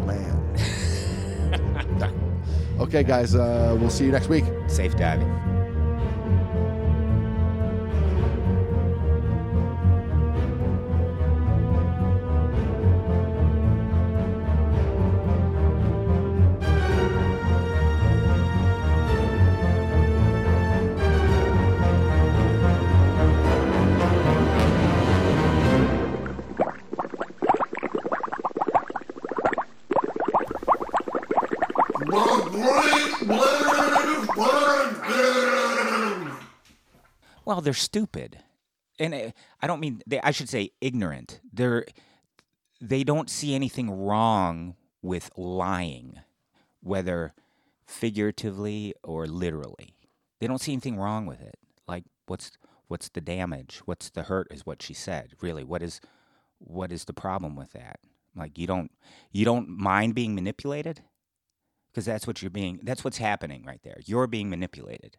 clan. [laughs] okay, guys, uh, we'll see you next week. Safe diving. Well, they're stupid, and uh, I don't mean they. I should say ignorant. They're they don't see anything wrong with lying, whether figuratively or literally. They don't see anything wrong with it. Like what's what's the damage? What's the hurt? Is what she said. Really, what is what is the problem with that? Like you don't you don't mind being manipulated because that's what you're being. That's what's happening right there. You're being manipulated.